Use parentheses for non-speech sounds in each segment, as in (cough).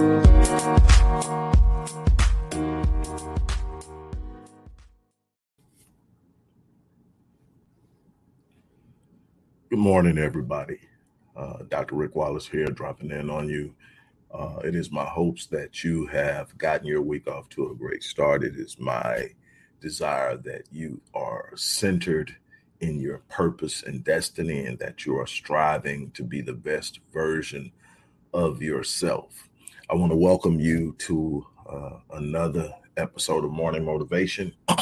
Good morning, everybody. Uh, Dr. Rick Wallace here, dropping in on you. Uh, it is my hopes that you have gotten your week off to a great start. It is my desire that you are centered in your purpose and destiny and that you are striving to be the best version of yourself. I want to welcome you to uh, another episode of Morning Motivation. (clears throat)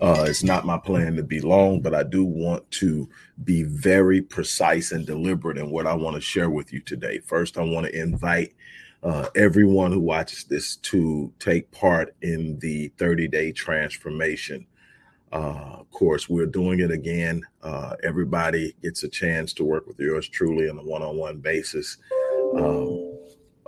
Uh, it's not my plan to be long, but I do want to be very precise and deliberate in what I want to share with you today. First, I want to invite uh, everyone who watches this to take part in the 30 day transformation uh, course. We're doing it again. Uh, everybody gets a chance to work with yours truly on a one on one basis um,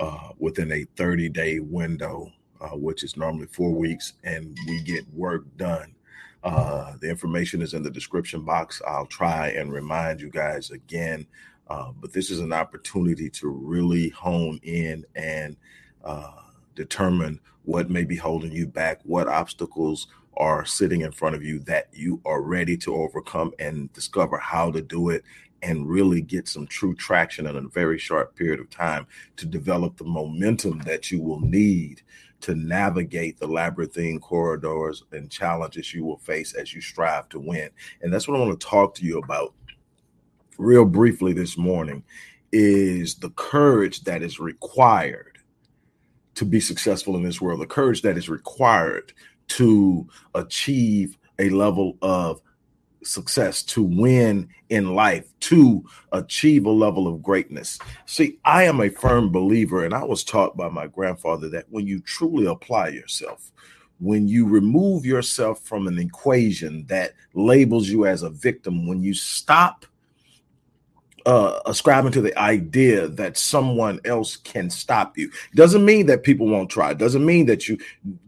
uh, within a 30 day window, uh, which is normally four weeks, and we get work done uh, the information is in the description box. I'll try and remind you guys again, uh, but this is an opportunity to really hone in and uh, determine what may be holding you back, what obstacles are sitting in front of you that you are ready to overcome and discover how to do it and really get some true traction in a very short period of time to develop the momentum that you will need to navigate the labyrinthine corridors and challenges you will face as you strive to win. And that's what I want to talk to you about real briefly this morning is the courage that is required to be successful in this world, the courage that is required to achieve a level of success, to win in life, to achieve a level of greatness. See, I am a firm believer, and I was taught by my grandfather that when you truly apply yourself, when you remove yourself from an equation that labels you as a victim, when you stop uh, ascribing to the idea that someone else can stop you. Doesn't mean that people won't try. Doesn't mean that you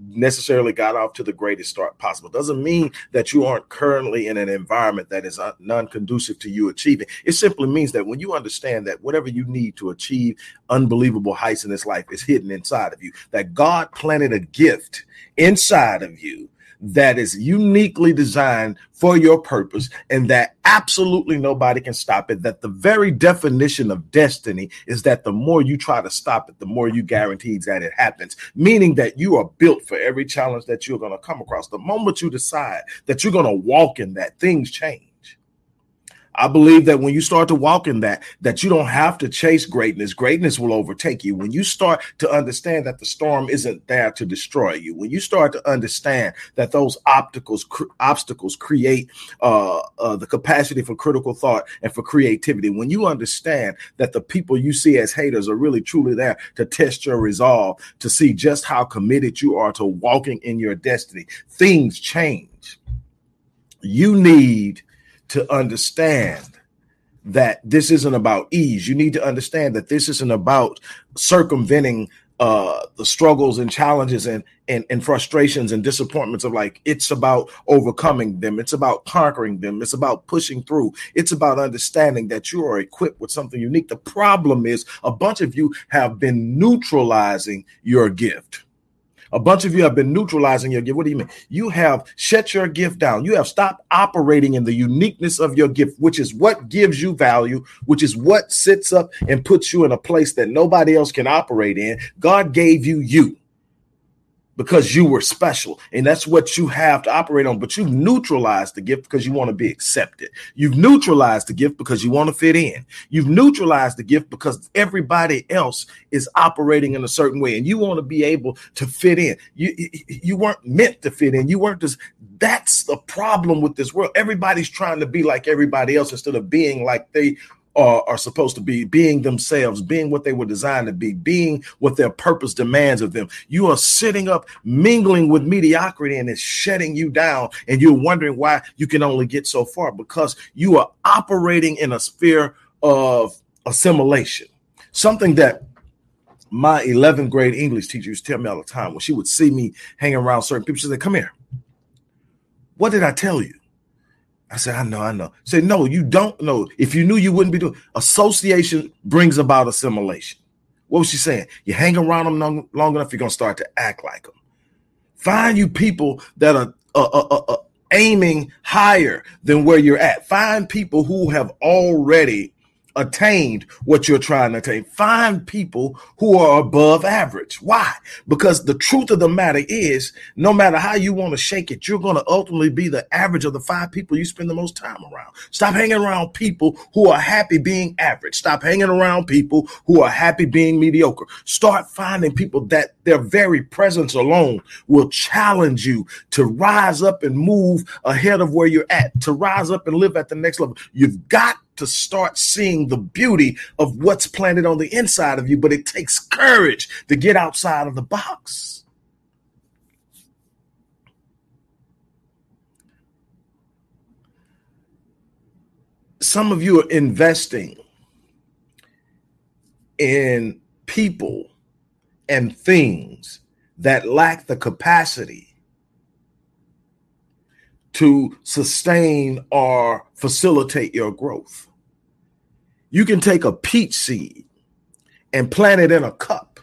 necessarily got off to the greatest start possible. Doesn't mean that you aren't currently in an environment that is uh, non conducive to you achieving. It simply means that when you understand that whatever you need to achieve unbelievable heights in this life is hidden inside of you, that God planted a gift inside of you that is uniquely designed for your purpose and that absolutely nobody can stop it. That the very definition of destiny is that the more you try to stop it, the more you guarantees that it happens, meaning that you are built for every challenge that you're going to come across. The moment you decide that you're going to walk in that, things change. I believe that when you start to walk in that, that you don't have to chase greatness. Greatness will overtake you. When you start to understand that the storm isn't there to destroy you, when you start to understand that those obstacles cr- obstacles create uh, uh, the capacity for critical thought and for creativity, when you understand that the people you see as haters are really truly there to test your resolve, to see just how committed you are to walking in your destiny, things change. You need to understand that this isn't about ease. You need to understand that this isn't about circumventing uh, the struggles and challenges and, and and frustrations and disappointments of like it's about overcoming them. It's about conquering them. It's about pushing through. It's about understanding that you are equipped with something unique. The problem is a bunch of you have been neutralizing your gift a bunch of you have been neutralizing your gift. What do you mean? You have shut your gift down. You have stopped operating in the uniqueness of your gift, which is what gives you value, which is what sits up and puts you in a place that nobody else can operate in. God gave you you because you were special. And that's what you have to operate on. But you've neutralized the gift because you want to be accepted. You've neutralized the gift because you want to fit in. You've neutralized the gift because everybody else is operating in a certain way and you want to be able to fit in. You you weren't meant to fit in. You weren't just that's the problem with this world. Everybody's trying to be like everybody else instead of being like they are, are supposed to be being themselves, being what they were designed to be, being what their purpose demands of them. You are sitting up, mingling with mediocrity, and it's shutting you down. And you're wondering why you can only get so far because you are operating in a sphere of assimilation, something that my 11th grade English teacher used to tell me all the time when she would see me hanging around certain people. She said, Come here. What did I tell you? I said, I know, I know. Say, no, you don't know. If you knew, you wouldn't be doing. Association brings about assimilation. What was she saying? You hang around them long, long enough, you're gonna start to act like them. Find you people that are uh, uh, uh, uh aiming higher than where you're at. Find people who have already attained what you're trying to attain. Find people who are above average. Why? Because the truth of the matter is, no matter how you want to shake it, you're going to ultimately be the average of the five people you spend the most time around. Stop hanging around people who are happy being average. Stop hanging around people who are happy being mediocre. Start finding people that their very presence alone will challenge you to rise up and move ahead of where you're at, to rise up and live at the next level. You've got to start seeing the beauty of what's planted on the inside of you, but it takes courage to get outside of the box. Some of you are investing in people and things that lack the capacity to sustain or facilitate your growth. You can take a peach seed and plant it in a cup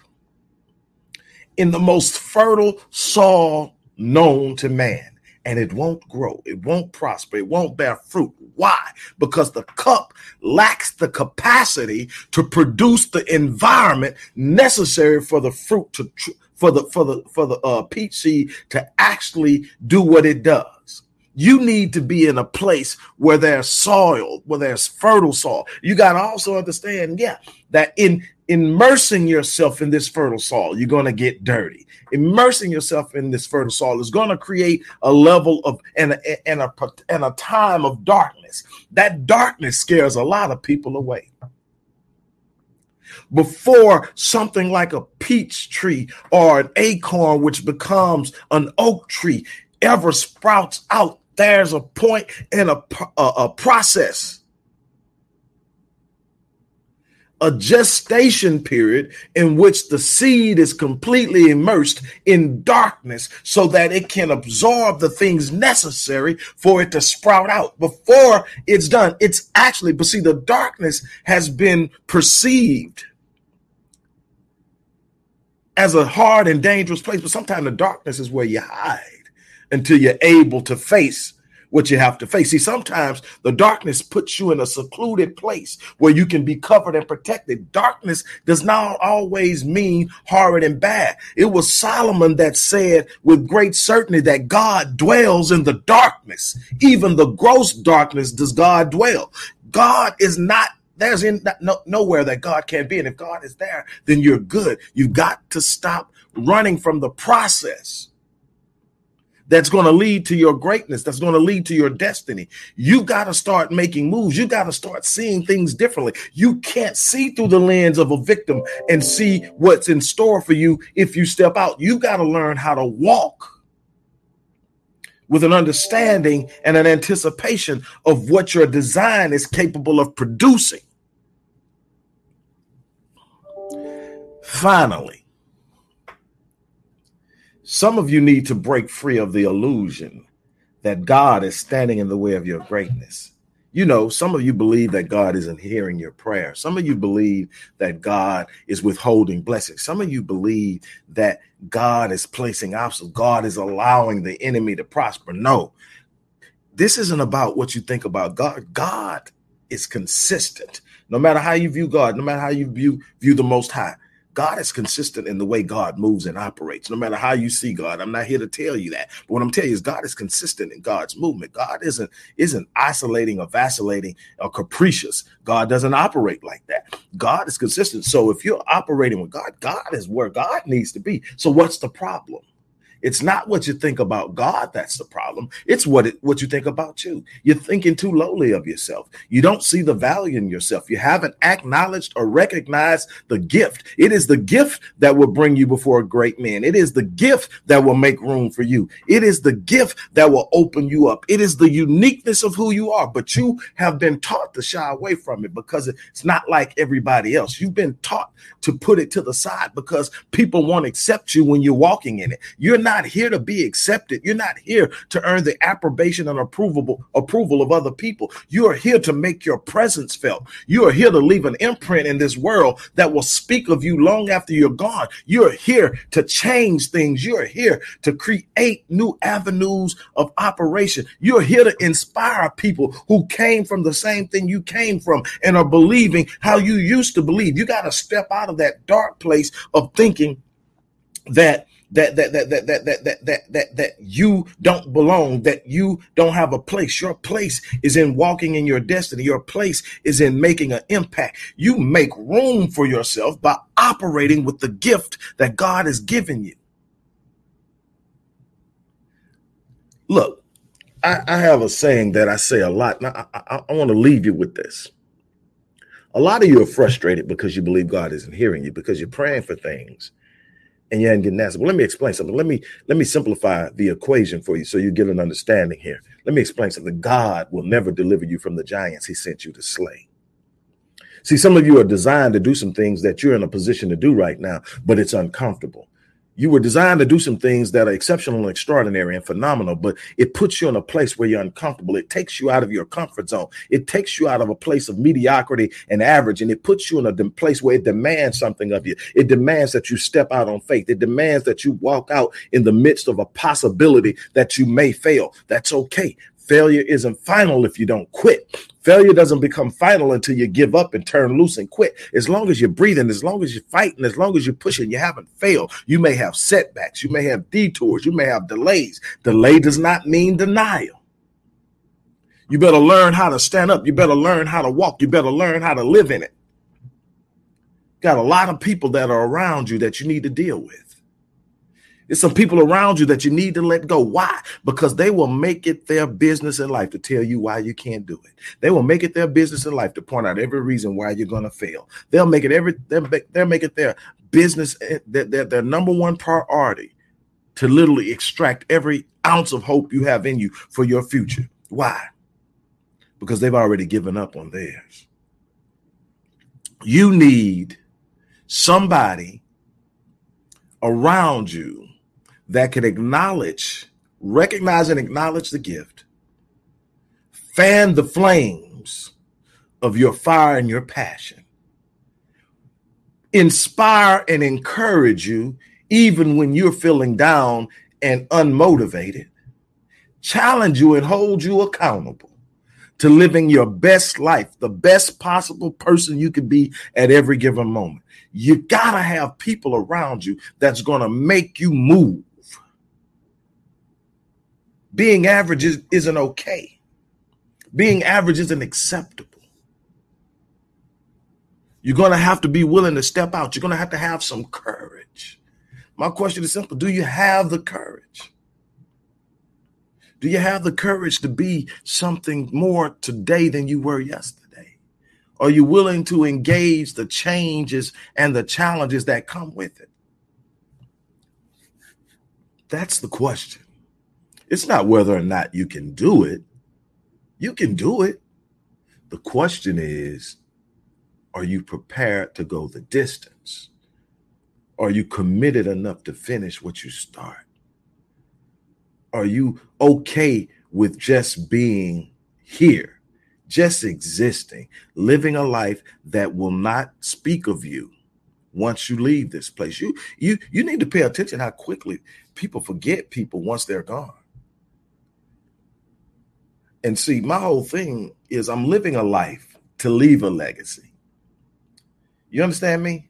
in the most fertile soil known to man, and it won't grow, it won't prosper, it won't bear fruit. Why? Because the cup lacks the capacity to produce the environment necessary for the fruit to for the for the for the uh, peach seed to actually do what it does. You need to be in a place where there's soil, where there's fertile soil. You got to also understand, yeah, that in immersing yourself in this fertile soil, you're going to get dirty. Immersing yourself in this fertile soil is going to create a level of and a, and a and a time of darkness. That darkness scares a lot of people away before something like a peach tree or an acorn, which becomes an oak tree, ever sprouts out there's a point in a, a, a process a gestation period in which the seed is completely immersed in darkness so that it can absorb the things necessary for it to sprout out before it's done. It's actually, but see, the darkness has been perceived as a hard and dangerous place, but sometimes the darkness is where you hide until you're able to face what you have to face. See, sometimes the darkness puts you in a secluded place where you can be covered and protected. Darkness does not always mean horrid and bad. It was Solomon that said with great certainty that God dwells in the darkness. Even the gross darkness does God dwell. God is not there's in no, nowhere that God can't be. And if God is there, then you're good. You've got to stop running from the process that's going to lead to your greatness, that's going to lead to your destiny. You got to start making moves. You got to start seeing things differently. You can't see through the lens of a victim and see what's in store for you if you step out. You got to learn how to walk with an understanding and an anticipation of what your design is capable of producing. Finally, some of you need to break free of the illusion that God is standing in the way of your greatness. You know, some of you believe that God isn't hearing your prayer. Some of you believe that God is withholding blessings. Some of you believe that God is placing obstacles. God is allowing the enemy to prosper. No, this isn't about what you think about God. God is consistent. No matter how you view God, no matter how you view view the Most High, God is consistent in the way God moves and operates, no matter how you see God. I'm not here to tell you that. But what I'm telling you is God is consistent in God's movement. God isn't isn't isolating or vacillating or capricious. God doesn't operate like that. God is consistent. So if you're operating with God, God is where God needs to be. So what's the problem? It's not what you think about God that's the problem. It's what it, what you think about you. You're thinking too lowly of yourself. You don't see the value in yourself. You haven't acknowledged or recognized the gift. It is the gift that will bring you before a great man. It is the gift that will make room for you. It is the gift that will open you up. It is the uniqueness of who you are. But you have been taught to shy away from it because it's not like everybody else. You've been taught to put it to the side because people won't accept you when you're walking in it. You're not not here to be accepted. You're not here to earn the approbation and approval approval of other people. You are here to make your presence felt. You are here to leave an imprint in this world that will speak of you long after you're gone. You are here to change things. You are here to create new avenues of operation. You're here to inspire people who came from the same thing you came from and are believing how you used to believe. You got to step out of that dark place of thinking that that that that that that that that that that you don't belong that you don't have a place. Your place is in walking in your destiny. Your place is in making an impact. You make room for yourself by operating with the gift that God has given you. Look I, I have a saying that I say a lot now I, I, I want to leave you with this. A lot of you are frustrated because you believe God isn't hearing you because you're praying for things and you ain't getting answered. Well, let me explain something. Let me let me simplify the equation for you so you get an understanding here. Let me explain something. God will never deliver you from the giants he sent you to slay. See, some of you are designed to do some things that you're in a position to do right now, but it's uncomfortable. You were designed to do some things that are exceptional and extraordinary and phenomenal, but it puts you in a place where you're uncomfortable. It takes you out of your comfort zone. It takes you out of a place of mediocrity and average, and it puts you in a place where it demands something of you. It demands that you step out on faith. It demands that you walk out in the midst of a possibility that you may fail. That's okay. Failure isn't final if you don't quit. Failure doesn't become final until you give up and turn loose and quit. As long as you're breathing, as long as you're fighting, as long as you're pushing, you haven't failed. You may have setbacks, you may have detours, you may have delays. Delay does not mean denial. You better learn how to stand up. You better learn how to walk. You better learn how to live in it. Got a lot of people that are around you that you need to deal with. There's some people around you that you need to let go. Why? Because they will make it their business in life to tell you why you can't do it. They will make it their business in life to point out every reason why you're going to fail. They'll make it every they'll make, they'll make it their business eh, their, their, their number one priority to literally extract every ounce of hope you have in you for your future. Why? Because they've already given up on theirs. You need somebody around you that can acknowledge, recognize, and acknowledge the gift, fan the flames of your fire and your passion, inspire and encourage you even when you're feeling down and unmotivated, challenge you and hold you accountable to living your best life, the best possible person you can be at every given moment. You got to have people around you that's going to make you move being average is, isn't okay. Being average isn't acceptable. You're going to have to be willing to step out. You're going to have to have some courage. My question is simple Do you have the courage? Do you have the courage to be something more today than you were yesterday? Are you willing to engage the changes and the challenges that come with it? That's the question. It's not whether or not you can do it. You can do it. The question is, are you prepared to go the distance? Are you committed enough to finish what you start? Are you okay with just being here, just existing, living a life that will not speak of you once you leave this place? You you you need to pay attention how quickly people forget people once they're gone. And see, my whole thing is I'm living a life to leave a legacy. You understand me?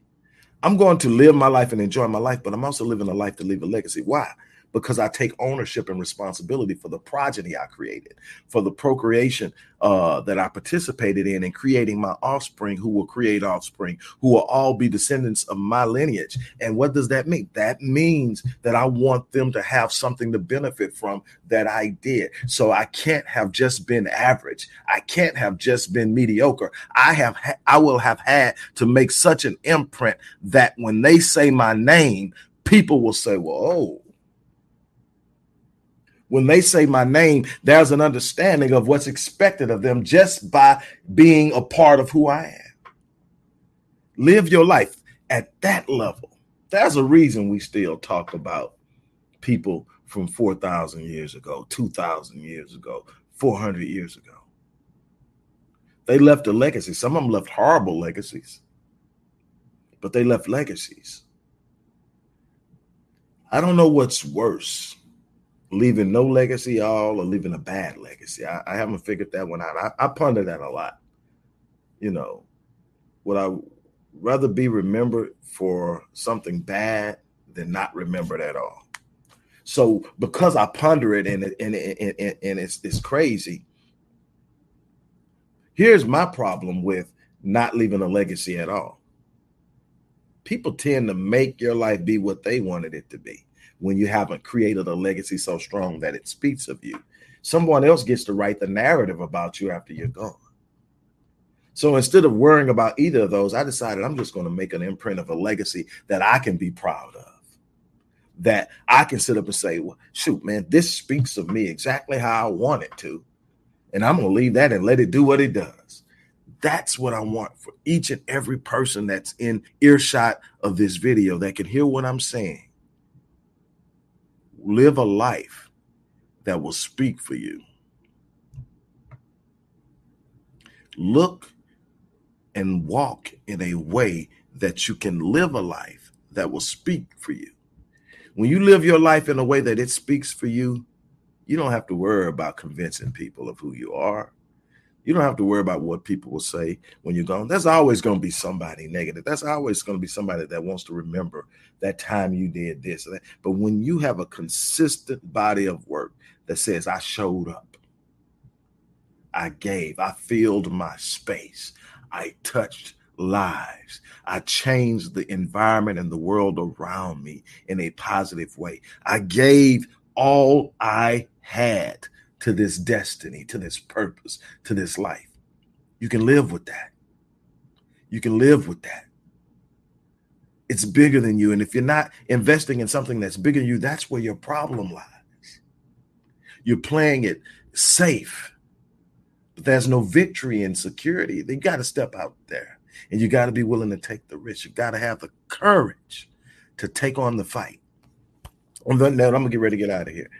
I'm going to live my life and enjoy my life, but I'm also living a life to leave a legacy. Why? Because I take ownership and responsibility for the progeny I created, for the procreation uh, that I participated in, and creating my offspring who will create offspring, who will all be descendants of my lineage. And what does that mean? That means that I want them to have something to benefit from that I did. So I can't have just been average. I can't have just been mediocre. I have, ha- I will have had to make such an imprint that when they say my name, people will say, "Well, oh." When they say my name, there's an understanding of what's expected of them just by being a part of who I am. Live your life at that level. There's a reason we still talk about people from 4,000 years ago, 2,000 years ago, 400 years ago. They left a legacy. Some of them left horrible legacies, but they left legacies. I don't know what's worse, leaving no legacy at all or leaving a bad legacy. I, I haven't figured that one out. I, I ponder that a lot. You know, would I rather be remembered for something bad than not remembered at all? So because I ponder it and and, and, and, and it's, it's crazy. Here's my problem with not leaving a legacy at all. People tend to make your life be what they wanted it to be when you haven't created a legacy so strong that it speaks of you. Someone else gets to write the narrative about you after you're gone. So instead of worrying about either of those, I decided I'm just going to make an imprint of a legacy that I can be proud of. That I can sit up and say, well, shoot, man, this speaks of me exactly how I want it to. And I'm going to leave that and let it do what it does. That's what I want for each and every person that's in earshot of this video that can hear what I'm saying live a life that will speak for you. Look and walk in a way that you can live a life that will speak for you. When you live your life in a way that it speaks for you, you don't have to worry about convincing people of who you are. You don't have to worry about what people will say when you're gone. There's always going to be somebody negative. That's always going to be somebody that wants to remember that time you did this. But when you have a consistent body of work that says, I showed up, I gave, I filled my space, I touched lives, I changed the environment and the world around me in a positive way, I gave all I had to this destiny, to this purpose, to this life. You can live with that. You can live with that. It's bigger than you. And if you're not investing in something that's bigger than you, that's where your problem lies. You're playing it safe, but there's no victory in security. They got to step out there and you got to be willing to take the risk. You got to have the courage to take on the fight. On that note, I'm going to get ready to get out of here.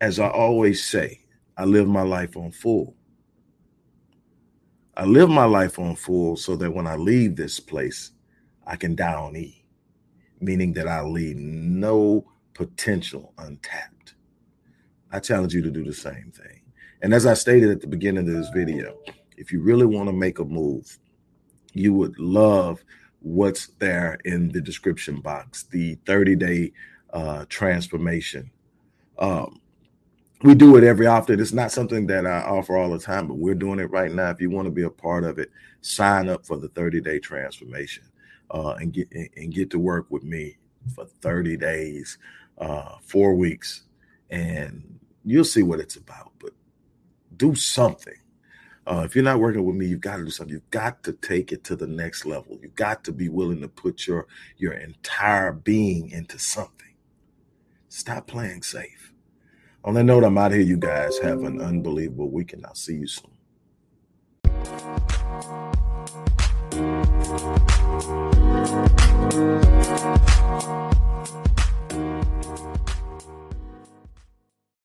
As I always say, I live my life on full. I live my life on full so that when I leave this place, I can die on E, meaning that I leave no potential untapped. I challenge you to do the same thing. And as I stated at the beginning of this video, if you really want to make a move, you would love what's there in the description box the 30 day uh, transformation. Um, we do it every often. It's not something that I offer all the time, but we're doing it right now. If you want to be a part of it, sign up for the 30 day transformation uh, and get and get to work with me for 30 days, uh, four weeks, and you'll see what it's about. But do something. Uh, if you're not working with me, you've got to do something. You've got to take it to the next level. You've got to be willing to put your your entire being into something. Stop playing safe. On that note, I'm out of here. You guys have an unbelievable weekend. I'll see you soon.